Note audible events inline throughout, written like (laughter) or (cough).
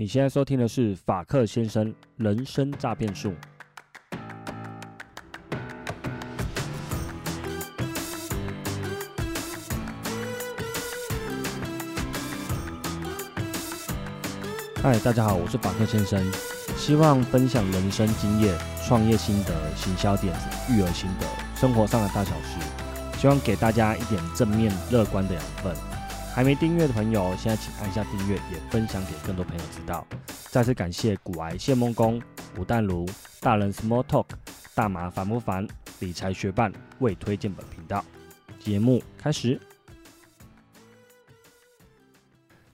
你现在收听的是法克先生人生诈骗术。嗨，大家好，我是法克先生，希望分享人生经验、创业心得、行销点子、育儿心得、生活上的大小事，希望给大家一点正面乐观的养分。还没订阅的朋友，现在请按下订阅，也分享给更多朋友知道。再次感谢古癌谢梦工、吴淡如、大人 Small Talk、大麻烦不烦、理财学伴为推荐本频道。节目开始。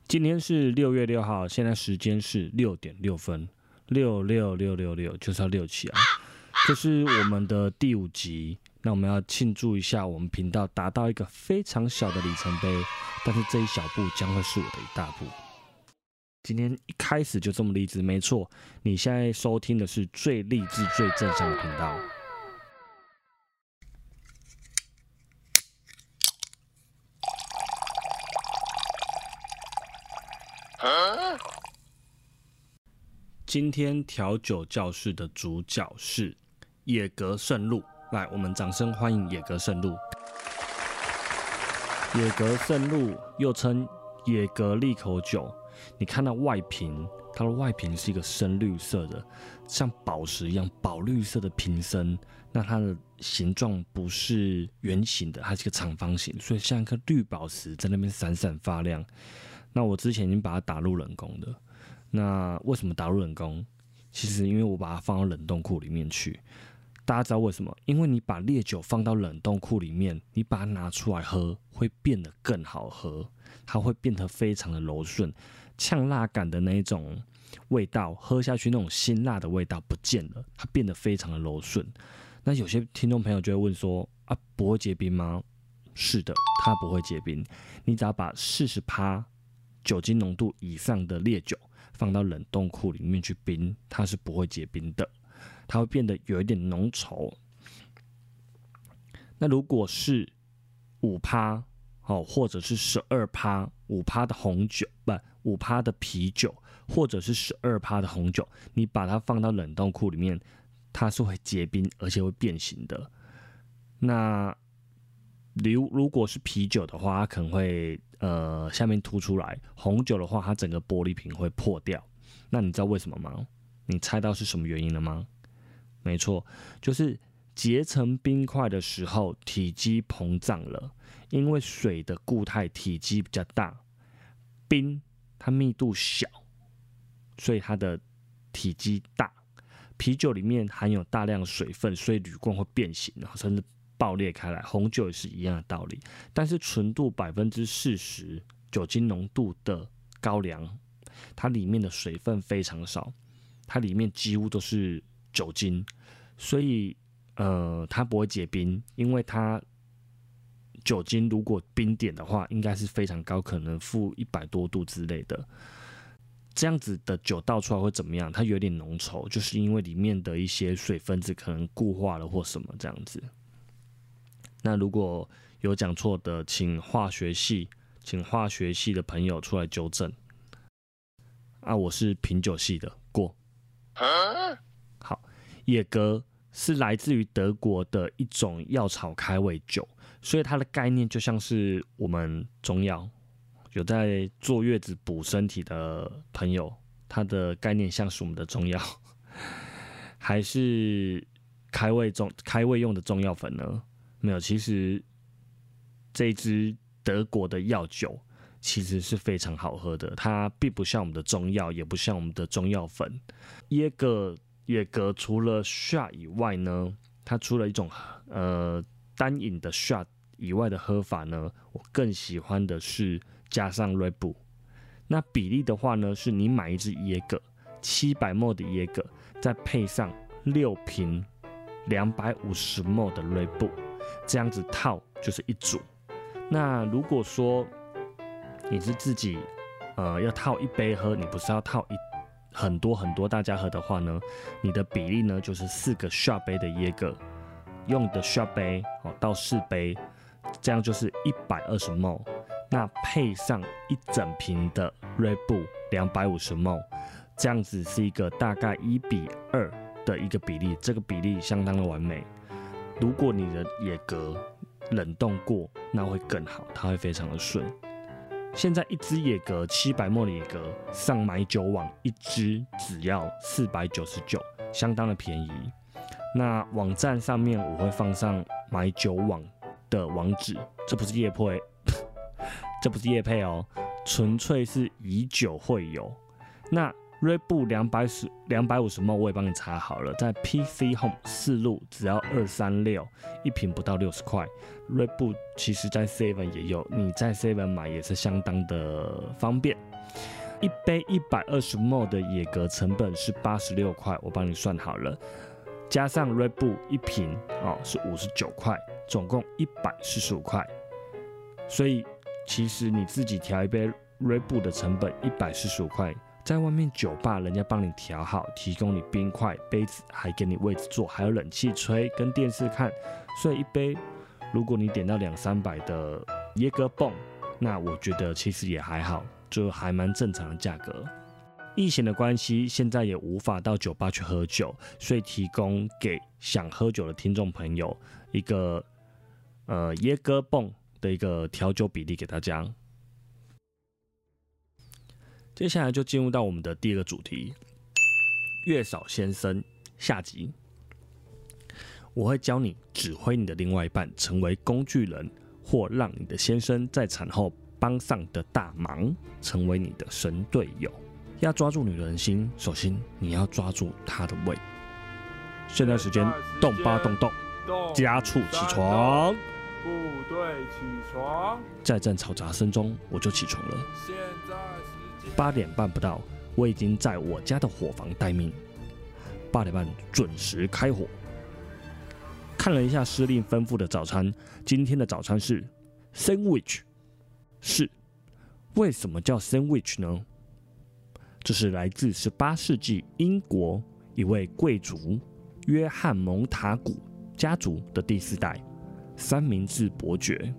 今天是六月六号，现在时间是六点六分，六六六六六就是要六起啊！这是我们的第五集，那我们要庆祝一下，我们频道达到一个非常小的里程碑，但是这一小步将会是我的一大步。今天一开始就这么励志，没错，你现在收听的是最励志、最正向的频道。今天调酒教室的主角是野格圣露，来，我们掌声欢迎野格圣露。野格圣露又称野格利口酒，你看到外瓶，它的外瓶是一个深绿色的，像宝石一样宝绿色的瓶身，那它的形状不是圆形的，它是一个长方形，所以像一颗绿宝石在那边闪闪发亮。那我之前已经把它打入冷宫的。那为什么打入冷宫？其实因为我把它放到冷冻库里面去。大家知道为什么？因为你把烈酒放到冷冻库里面，你把它拿出来喝，会变得更好喝。它会变得非常的柔顺，呛辣感的那一种味道，喝下去那种辛辣的味道不见了，它变得非常的柔顺。那有些听众朋友就会问说：啊，不会结冰吗？是的，它不会结冰。你只要把四十趴酒精浓度以上的烈酒。放到冷冻库里面去冰，它是不会结冰的，它会变得有一点浓稠。那如果是五趴，哦，或者是十二趴，五趴的红酒，不，五趴的啤酒，或者是十二趴的红酒，你把它放到冷冻库里面，它是会结冰，而且会变形的。那如如果是啤酒的话，它可能会。呃，下面凸出来。红酒的话，它整个玻璃瓶会破掉。那你知道为什么吗？你猜到是什么原因了吗？没错，就是结成冰块的时候，体积膨胀了。因为水的固态体积比较大，冰它密度小，所以它的体积大。啤酒里面含有大量水分，所以铝罐会变形，然后甚至。爆裂开来，红酒也是一样的道理。但是纯度百分之四十、酒精浓度的高粱，它里面的水分非常少，它里面几乎都是酒精，所以呃，它不会结冰，因为它酒精如果冰点的话，应该是非常高，可能负一百多度之类的。这样子的酒倒出来会怎么样？它有点浓稠，就是因为里面的一些水分子可能固化了或什么这样子。那如果有讲错的，请化学系，请化学系的朋友出来纠正。啊，我是品酒系的，过。好，野格是来自于德国的一种药草开胃酒，所以它的概念就像是我们中药有在坐月子补身体的朋友，它的概念像是我们的中药，(laughs) 还是开胃中开胃用的中药粉呢？没有，其实这支德国的药酒其实是非常好喝的。它并不像我们的中药，也不像我们的中药粉。耶格耶格除了 shot 以外呢，它除了一种呃单饮的 shot 以外的喝法呢，我更喜欢的是加上 r e b。那比例的话呢，是你买一支耶格七百 m 的耶格，再配上六瓶两百五十 m 的 r e b。这样子套就是一组。那如果说你是自己呃要套一杯喝，你不是要套一很多很多大家喝的话呢，你的比例呢就是四个 shot 杯的椰格，用的 shot 杯哦到四杯，这样就是一百二十 ml。那配上一整瓶的 Red Bull 两百五十 ml，这样子是一个大概一比二的一个比例，这个比例相当的完美。如果你的野格冷冻过，那会更好，它会非常的顺。现在一只野格七百墨的野格上买酒网一只只要四百九十九，相当的便宜。那网站上面我会放上买酒网的网址，这不是叶配，(laughs) 这不是叶配哦，纯粹是以酒会友。那锐步两百十两百五十 ml 我也帮你查好了，在 PC Home 四路只要二三六一瓶不到六十块。锐步其实在 Seven 也有，你在 Seven 买也是相当的方便。一杯一百二十 ml 的野格成本是八十六块，我帮你算好了，加上锐步一瓶哦是五十九块，总共一百四十五块。所以其实你自己调一杯锐步的成本一百四十五块。在外面酒吧，人家帮你调好，提供你冰块、杯子，还给你位置坐，还有冷气吹，跟电视看。所以一杯，如果你点到两三百的椰哥泵，那我觉得其实也还好，就还蛮正常的价格。疫情的关系，现在也无法到酒吧去喝酒，所以提供给想喝酒的听众朋友一个呃椰哥泵的一个调酒比例给大家。接下来就进入到我们的第二个主题——月嫂先生下集。我会教你指挥你的另外一半成为工具人，或让你的先生在产后帮上的大忙，成为你的神队友。要抓住女人心，首先你要抓住她的胃。现在时间，动八动动，家畜起床，部队起床，在战嘈杂声中，我就起床了。现在。八点半不到，我已经在我家的伙房待命。八点半准时开火。看了一下司令吩咐的早餐，今天的早餐是 sandwich。是，为什么叫 sandwich 呢？这是来自十八世纪英国一位贵族约翰蒙塔古家族的第四代三明治伯爵。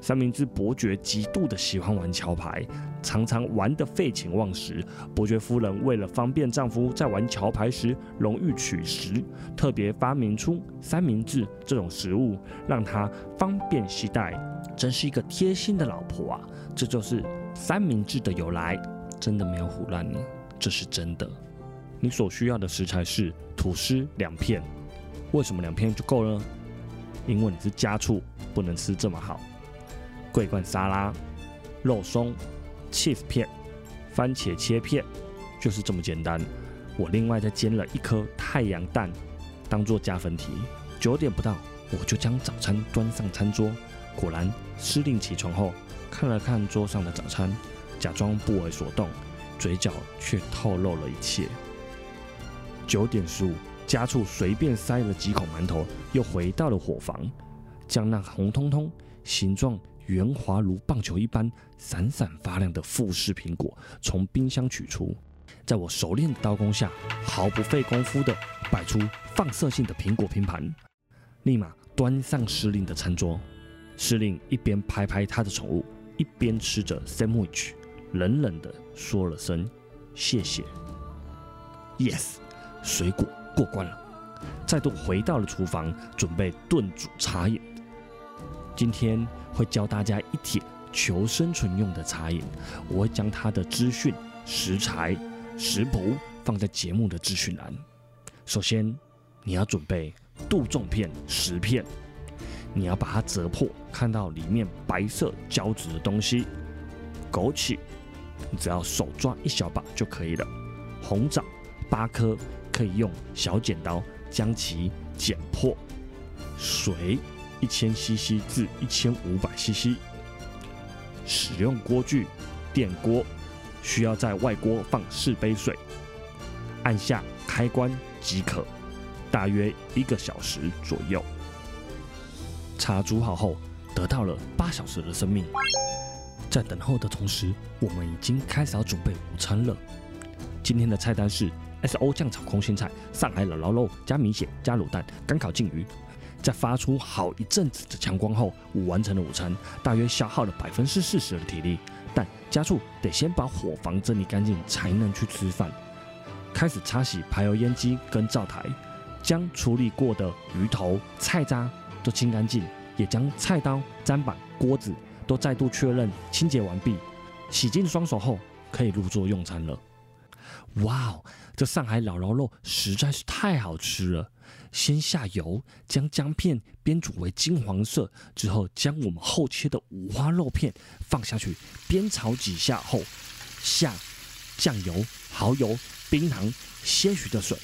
三明治伯爵极度的喜欢玩桥牌，常常玩得废寝忘食。伯爵夫人为了方便丈夫在玩桥牌时荣誉取食，特别发明出三明治这种食物，让他方便携带。真是一个贴心的老婆啊！这就是三明治的由来，真的没有胡乱呢，这是真的。你所需要的食材是吐司两片，为什么两片就够了？因为你是家畜，不能吃这么好。桂冠沙拉、肉松、cheese 片、番茄切片，就是这么简单。我另外再煎了一颗太阳蛋，当做加分题。九点不到，我就将早餐端上餐桌。果然，司令起床后看了看桌上的早餐，假装不为所动，嘴角却透露了一切。九点十五，家畜随便塞了几口馒头，又回到了伙房，将那红彤彤、形状。圆滑如棒球一般闪闪发亮的富士苹果从冰箱取出，在我熟练的刀工下，毫不费功夫的摆出放射性的苹果拼盘，立马端上司令的餐桌。司令一边拍拍他的宠物，一边吃着 sandwich，冷冷的说了声谢谢。Yes，水果过关了。再度回到了厨房，准备炖煮茶叶。今天。会教大家一帖求生存用的茶饮，我会将它的资讯、食材、食谱放在节目的资讯栏。首先，你要准备杜仲片十片，你要把它折破，看到里面白色胶质的东西。枸杞，你只要手抓一小把就可以了。红枣八颗，可以用小剪刀将其剪破。水。一千 CC 至一千五百 CC，使用锅具电锅，需要在外锅放四杯水，按下开关即可，大约一个小时左右。茶煮好后，得到了八小时的生命。在等候的同时，我们已经开始要准备午餐了。今天的菜单是 S.O 酱炒空心菜、上海姥姥肉加米血加卤蛋、干烤鲫鱼。在发出好一阵子的强光后，我完成了午餐，大约消耗了百分之四十的体力，但家畜得先把伙房整理干净，才能去吃饭。开始擦洗排油烟机跟灶台，将处理过的鱼头、菜渣都清干净，也将菜刀、砧板、锅子都再度确认清洁完毕。洗净双手后，可以入座用餐了。哇哦，这上海姥姥肉实在是太好吃了！先下油，将姜片煸煮为金黄色，之后将我们厚切的五花肉片放下去，煸炒几下后，下酱油、蚝油。冰糖些许的水，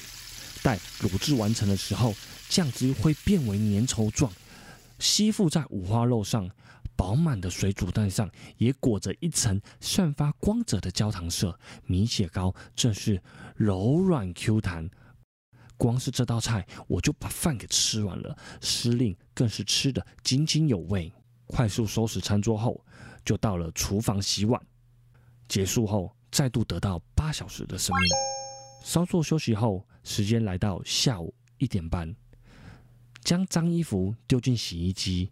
待卤制完成的时候，酱汁会变为粘稠状，吸附在五花肉上。饱满的水煮蛋上也裹着一层散发光泽的焦糖色。米血糕正是柔软 Q 弹。光是这道菜，我就把饭给吃完了。司令更是吃得津津有味。快速收拾餐桌后，就到了厨房洗碗。结束后，再度得到八小时的生命。稍作休息后，时间来到下午一点半，将脏衣服丢进洗衣机，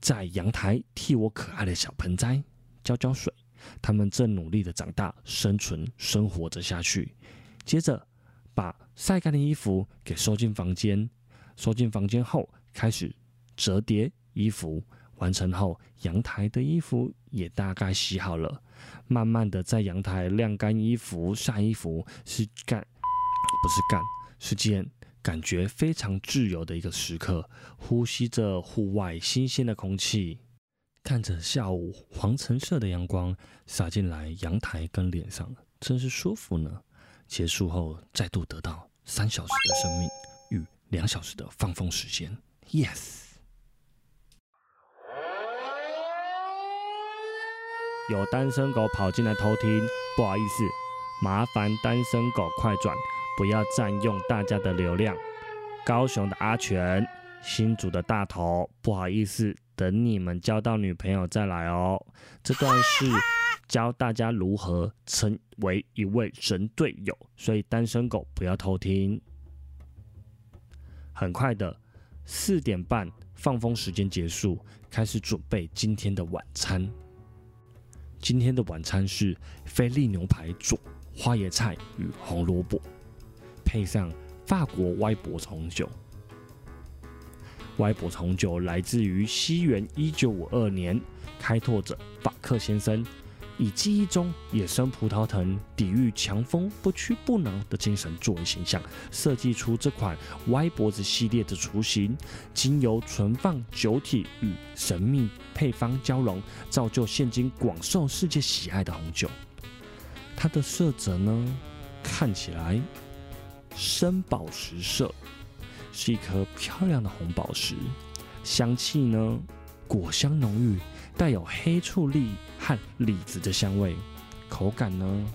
在阳台替我可爱的小盆栽浇浇水。他们正努力的长大、生存、生活着下去。接着，把晒干的衣服给收进房间。收进房间后，开始折叠衣服。完成后，阳台的衣服也大概洗好了。慢慢的在阳台晾干衣服、晒衣服，是干。不是干，是件感觉非常自由的一个时刻。呼吸着户外新鲜的空气，看着下午黄橙色的阳光洒进来阳台跟脸上，真是舒服呢。结束后，再度得到三小时的生命与两小时的放风时间。Yes，有单身狗跑进来偷听，不好意思，麻烦单身狗快转。不要占用大家的流量。高雄的阿全，新竹的大头，不好意思，等你们交到女朋友再来哦。这段是教大家如何成为一位神队友，所以单身狗不要偷听。很快的，四点半放风时间结束，开始准备今天的晚餐。今天的晚餐是菲力牛排煮花椰菜与红萝卜。配上法国歪脖红酒，歪脖红酒来自于西元一九五二年，开拓者法克先生以记忆中野生葡萄藤抵御强风不屈不挠的精神作为形象，设计出这款歪脖子系列的雏形。经由存放酒体与神秘配方交融，造就现今广受世界喜爱的红酒。它的色泽呢，看起来。深宝石色，是一颗漂亮的红宝石。香气呢，果香浓郁，带有黑醋栗和李子的香味。口感呢，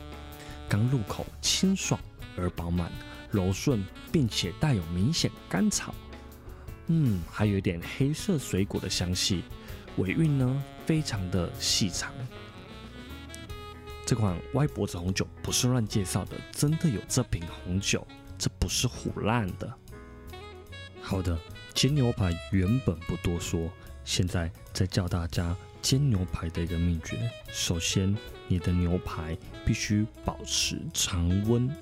刚入口清爽而饱满，柔顺，并且带有明显甘草。嗯，还有一点黑色水果的香气。尾韵呢，非常的细长。这款歪脖子红酒不是乱介绍的，真的有这瓶红酒。这不是胡烂的。好的，煎牛排原本不多说，现在再教大家煎牛排的一个秘诀。首先，你的牛排必须保持常温，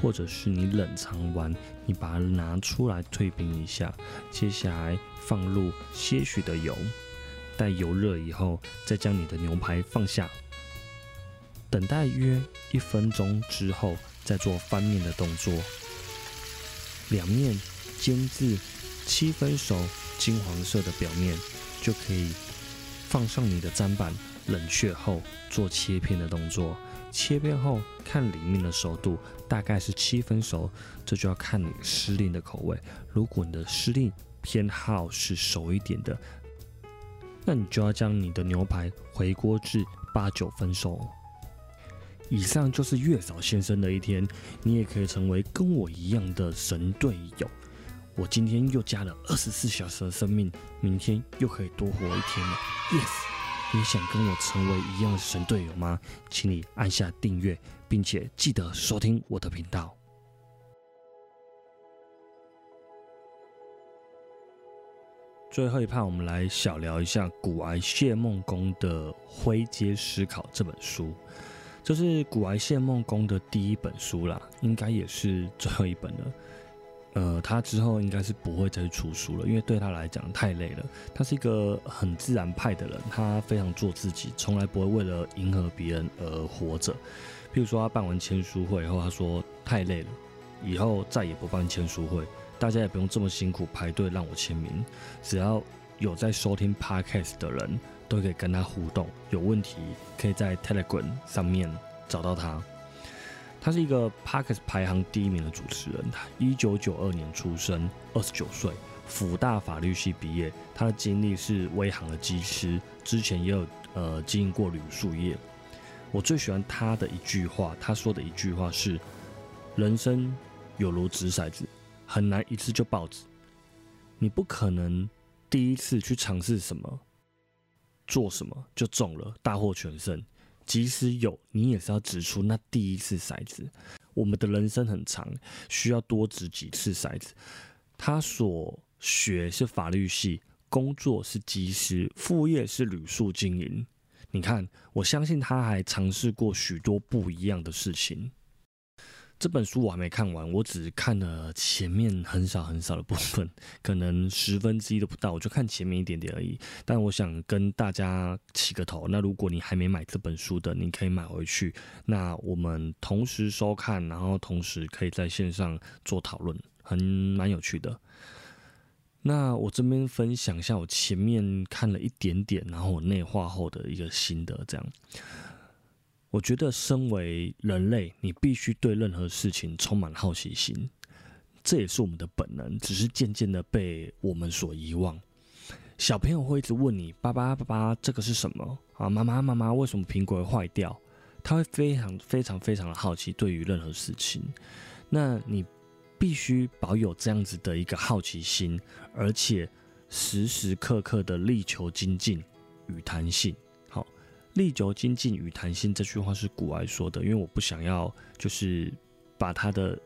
或者是你冷藏完，你把它拿出来退冰一下。接下来放入些许的油，待油热以后，再将你的牛排放下，等待约一分钟之后。再做翻面的动作，两面煎至七分熟，金黄色的表面就可以放上你的砧板，冷却后做切片的动作。切片后看里面的熟度，大概是七分熟，这就要看你司令的口味。如果你的司令偏好是熟一点的，那你就要将你的牛排回锅至八九分熟。以上就是月嫂先生的一天，你也可以成为跟我一样的神队友。我今天又加了二十四小时的生命，明天又可以多活一天了。Yes，你想跟我成为一样的神队友吗？请你按下订阅，并且记得收听我的频道。最后一趴，我们来小聊一下古埃谢梦工的《灰阶思考》这本书，这是古埃谢梦工的第一本书啦，应该也是最后一本了。呃，他之后应该是不会再出书了，因为对他来讲太累了。他是一个很自然派的人，他非常做自己，从来不会为了迎合别人而活着。譬如说，他办完签书会以后，他说太累了，以后再也不办签书会，大家也不用这么辛苦排队让我签名，只要有在收听 Podcast 的人都可以跟他互动，有问题可以在 Telegram 上面找到他。他是一个 Parkes 排行第一名的主持人。他一九九二年出生，二十九岁，辅大法律系毕业。他的经历是微航的机师，之前也有呃经营过铝塑业。我最喜欢他的一句话，他说的一句话是：“人生有如掷骰子，很难一次就爆子。你不可能第一次去尝试什么，做什么就中了，大获全胜。”即使有，你也是要指出那第一次骰子。我们的人生很长，需要多指几次骰子。他所学是法律系，工作是技师，副业是旅宿经营。你看，我相信他还尝试过许多不一样的事情。这本书我还没看完，我只看了前面很少很少的部分，(laughs) 可能十分之一都不到，我就看前面一点点而已。但我想跟大家起个头，那如果你还没买这本书的，你可以买回去，那我们同时收看，然后同时可以在线上做讨论，很蛮有趣的。那我这边分享一下我前面看了一点点，然后我内化后的一个心得，这样。我觉得，身为人类，你必须对任何事情充满好奇心，这也是我们的本能，只是渐渐的被我们所遗忘。小朋友会一直问你：“爸爸，爸爸，这个是什么？”啊，妈妈，妈妈，为什么苹果会坏掉？他会非常、非常、非常的好奇，对于任何事情。那你必须保有这样子的一个好奇心，而且时时刻刻的力求精进与弹性。力求精进与弹性这句话是古埃说的，因为我不想要就是把他的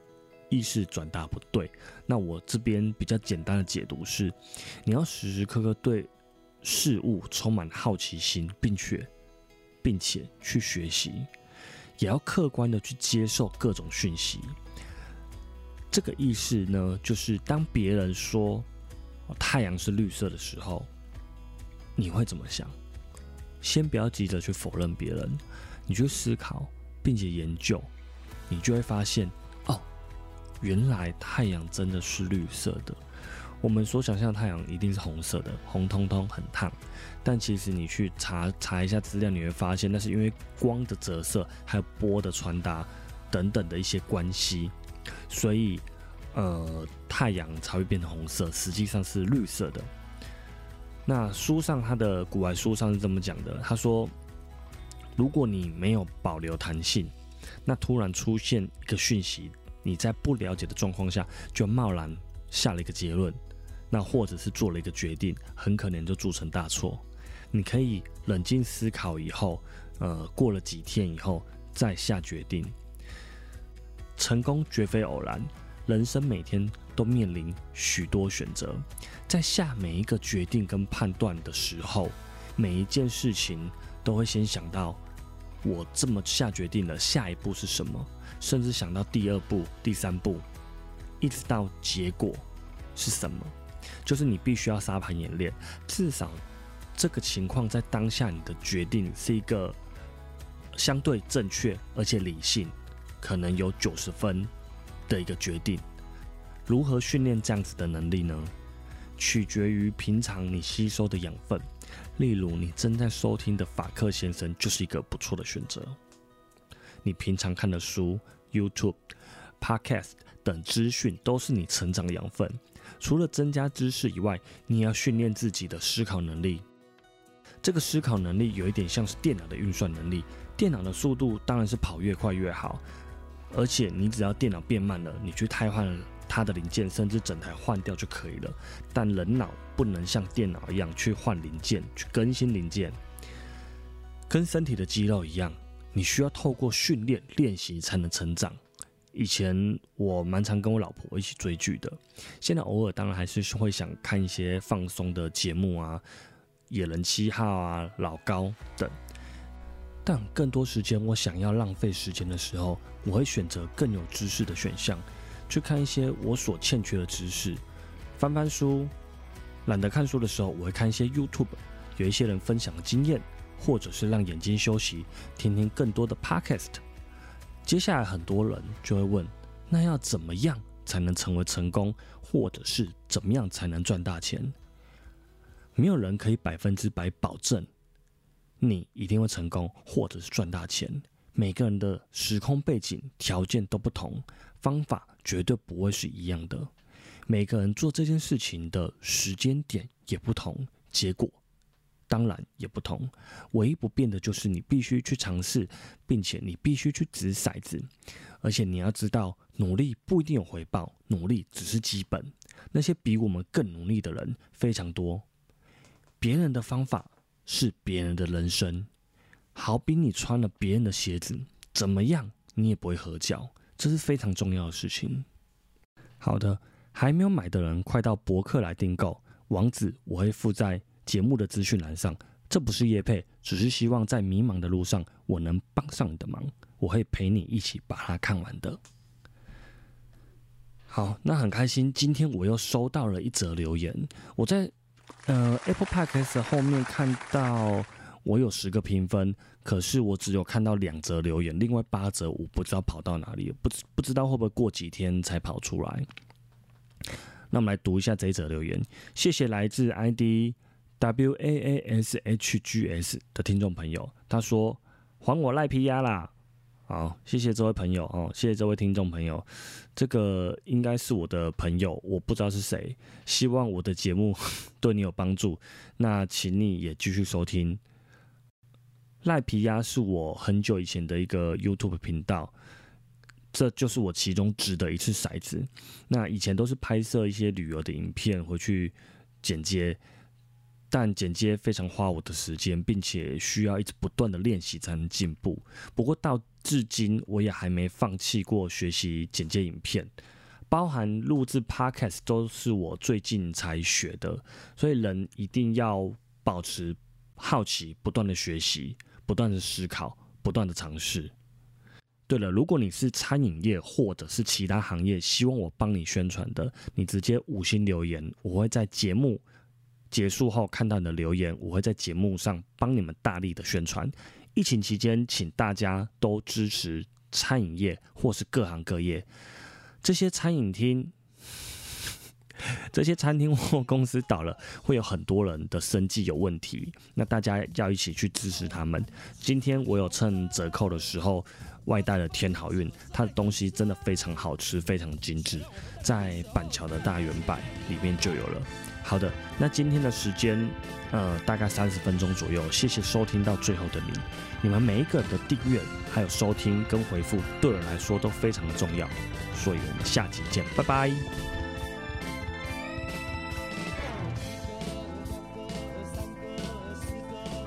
意识转达不对。那我这边比较简单的解读是，你要时时刻刻对事物充满好奇心，并且并且去学习，也要客观的去接受各种讯息。这个意思呢，就是当别人说太阳是绿色的时候，你会怎么想？先不要急着去否认别人，你去思考并且研究，你就会发现，哦，原来太阳真的是绿色的。我们所想象太阳一定是红色的，红彤彤很烫。但其实你去查查一下资料，你会发现那是因为光的折射还有波的传达等等的一些关系，所以呃太阳才会变成红色，实际上是绿色的。那书上他的古玩书上是这么讲的，他说，如果你没有保留弹性，那突然出现一个讯息，你在不了解的状况下就贸然下了一个结论，那或者是做了一个决定，很可能就铸成大错。你可以冷静思考以后，呃，过了几天以后再下决定。成功绝非偶然，人生每天。都面临许多选择，在下每一个决定跟判断的时候，每一件事情都会先想到我这么下决定了，下一步是什么，甚至想到第二步、第三步，一直到结果是什么，就是你必须要沙盘演练，至少这个情况在当下你的决定是一个相对正确而且理性，可能有九十分的一个决定。如何训练这样子的能力呢？取决于平常你吸收的养分。例如，你正在收听的法克先生就是一个不错的选择。你平常看的书、YouTube、Podcast 等资讯都是你成长的养分。除了增加知识以外，你也要训练自己的思考能力。这个思考能力有一点像是电脑的运算能力。电脑的速度当然是跑越快越好，而且你只要电脑变慢了，你去替换。它的零件甚至整台换掉就可以了，但人脑不能像电脑一样去换零件、去更新零件，跟身体的肌肉一样，你需要透过训练练习才能成长。以前我蛮常跟我老婆一起追剧的，现在偶尔当然还是会想看一些放松的节目啊，野人七号啊、老高等。但更多时间我想要浪费时间的时候，我会选择更有知识的选项，去看一些我所欠缺的知识，翻翻书。懒得看书的时候，我会看一些 YouTube，有一些人分享的经验，或者是让眼睛休息，听听更多的 Podcast。接下来很多人就会问：那要怎么样才能成为成功，或者是怎么样才能赚大钱？没有人可以百分之百保证你一定会成功，或者是赚大钱。每个人的时空背景条件都不同，方法绝对不会是一样的。每个人做这件事情的时间点也不同，结果当然也不同。唯一不变的就是你必须去尝试，并且你必须去掷骰子。而且你要知道，努力不一定有回报，努力只是基本。那些比我们更努力的人非常多。别人的方法是别人的人生，好比你穿了别人的鞋子，怎么样你也不会合脚，这是非常重要的事情。好的。还没有买的人，快到博客来订购，网址我会附在节目的资讯栏上。这不是叶配，只是希望在迷茫的路上，我能帮上你的忙。我会陪你一起把它看完的。好，那很开心，今天我又收到了一则留言。我在呃 Apple Podcast 后面看到我有十个评分，可是我只有看到两则留言，另外八则我不知道跑到哪里，不不知道会不会过几天才跑出来。那我们来读一下这一则留言，谢谢来自 ID W A A S H G S 的听众朋友，他说还我赖皮鸭啦，好，谢谢这位朋友哦，谢谢这位听众朋友，这个应该是我的朋友，我不知道是谁，希望我的节目 (laughs) 对你有帮助，那请你也继续收听。赖皮鸭是我很久以前的一个 YouTube 频道。这就是我其中掷的一次骰子。那以前都是拍摄一些旅游的影片回去剪接，但剪接非常花我的时间，并且需要一直不断的练习才能进步。不过到至今，我也还没放弃过学习剪接影片，包含录制 Podcast 都是我最近才学的。所以人一定要保持好奇，不断的学习，不断的思考，不断的尝试。对了，如果你是餐饮业或者是其他行业，希望我帮你宣传的，你直接五星留言，我会在节目结束后看到你的留言，我会在节目上帮你们大力的宣传。疫情期间，请大家都支持餐饮业或是各行各业，这些餐饮厅。(laughs) 这些餐厅或公司倒了，会有很多人的生计有问题。那大家要一起去支持他们。今天我有趁折扣的时候外带了天好运，它的东西真的非常好吃，非常精致，在板桥的大圆板里面就有了。好的，那今天的时间呃大概三十分钟左右，谢谢收听到最后的你，你们每一个人的订阅还有收听跟回复对我来说都非常的重要，所以我们下集见，拜拜。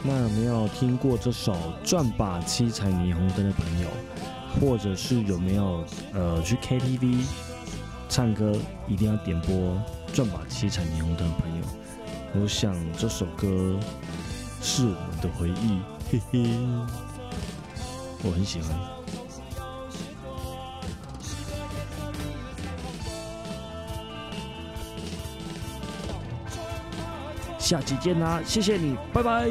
那有没有听过这首《转把七彩霓虹灯》的朋友，或者是有没有呃去 KTV 唱歌一定要点播《转把七彩霓虹灯》朋友？我想这首歌是我们的回忆，嘿嘿，我很喜欢。下期见啦，谢谢你，拜拜。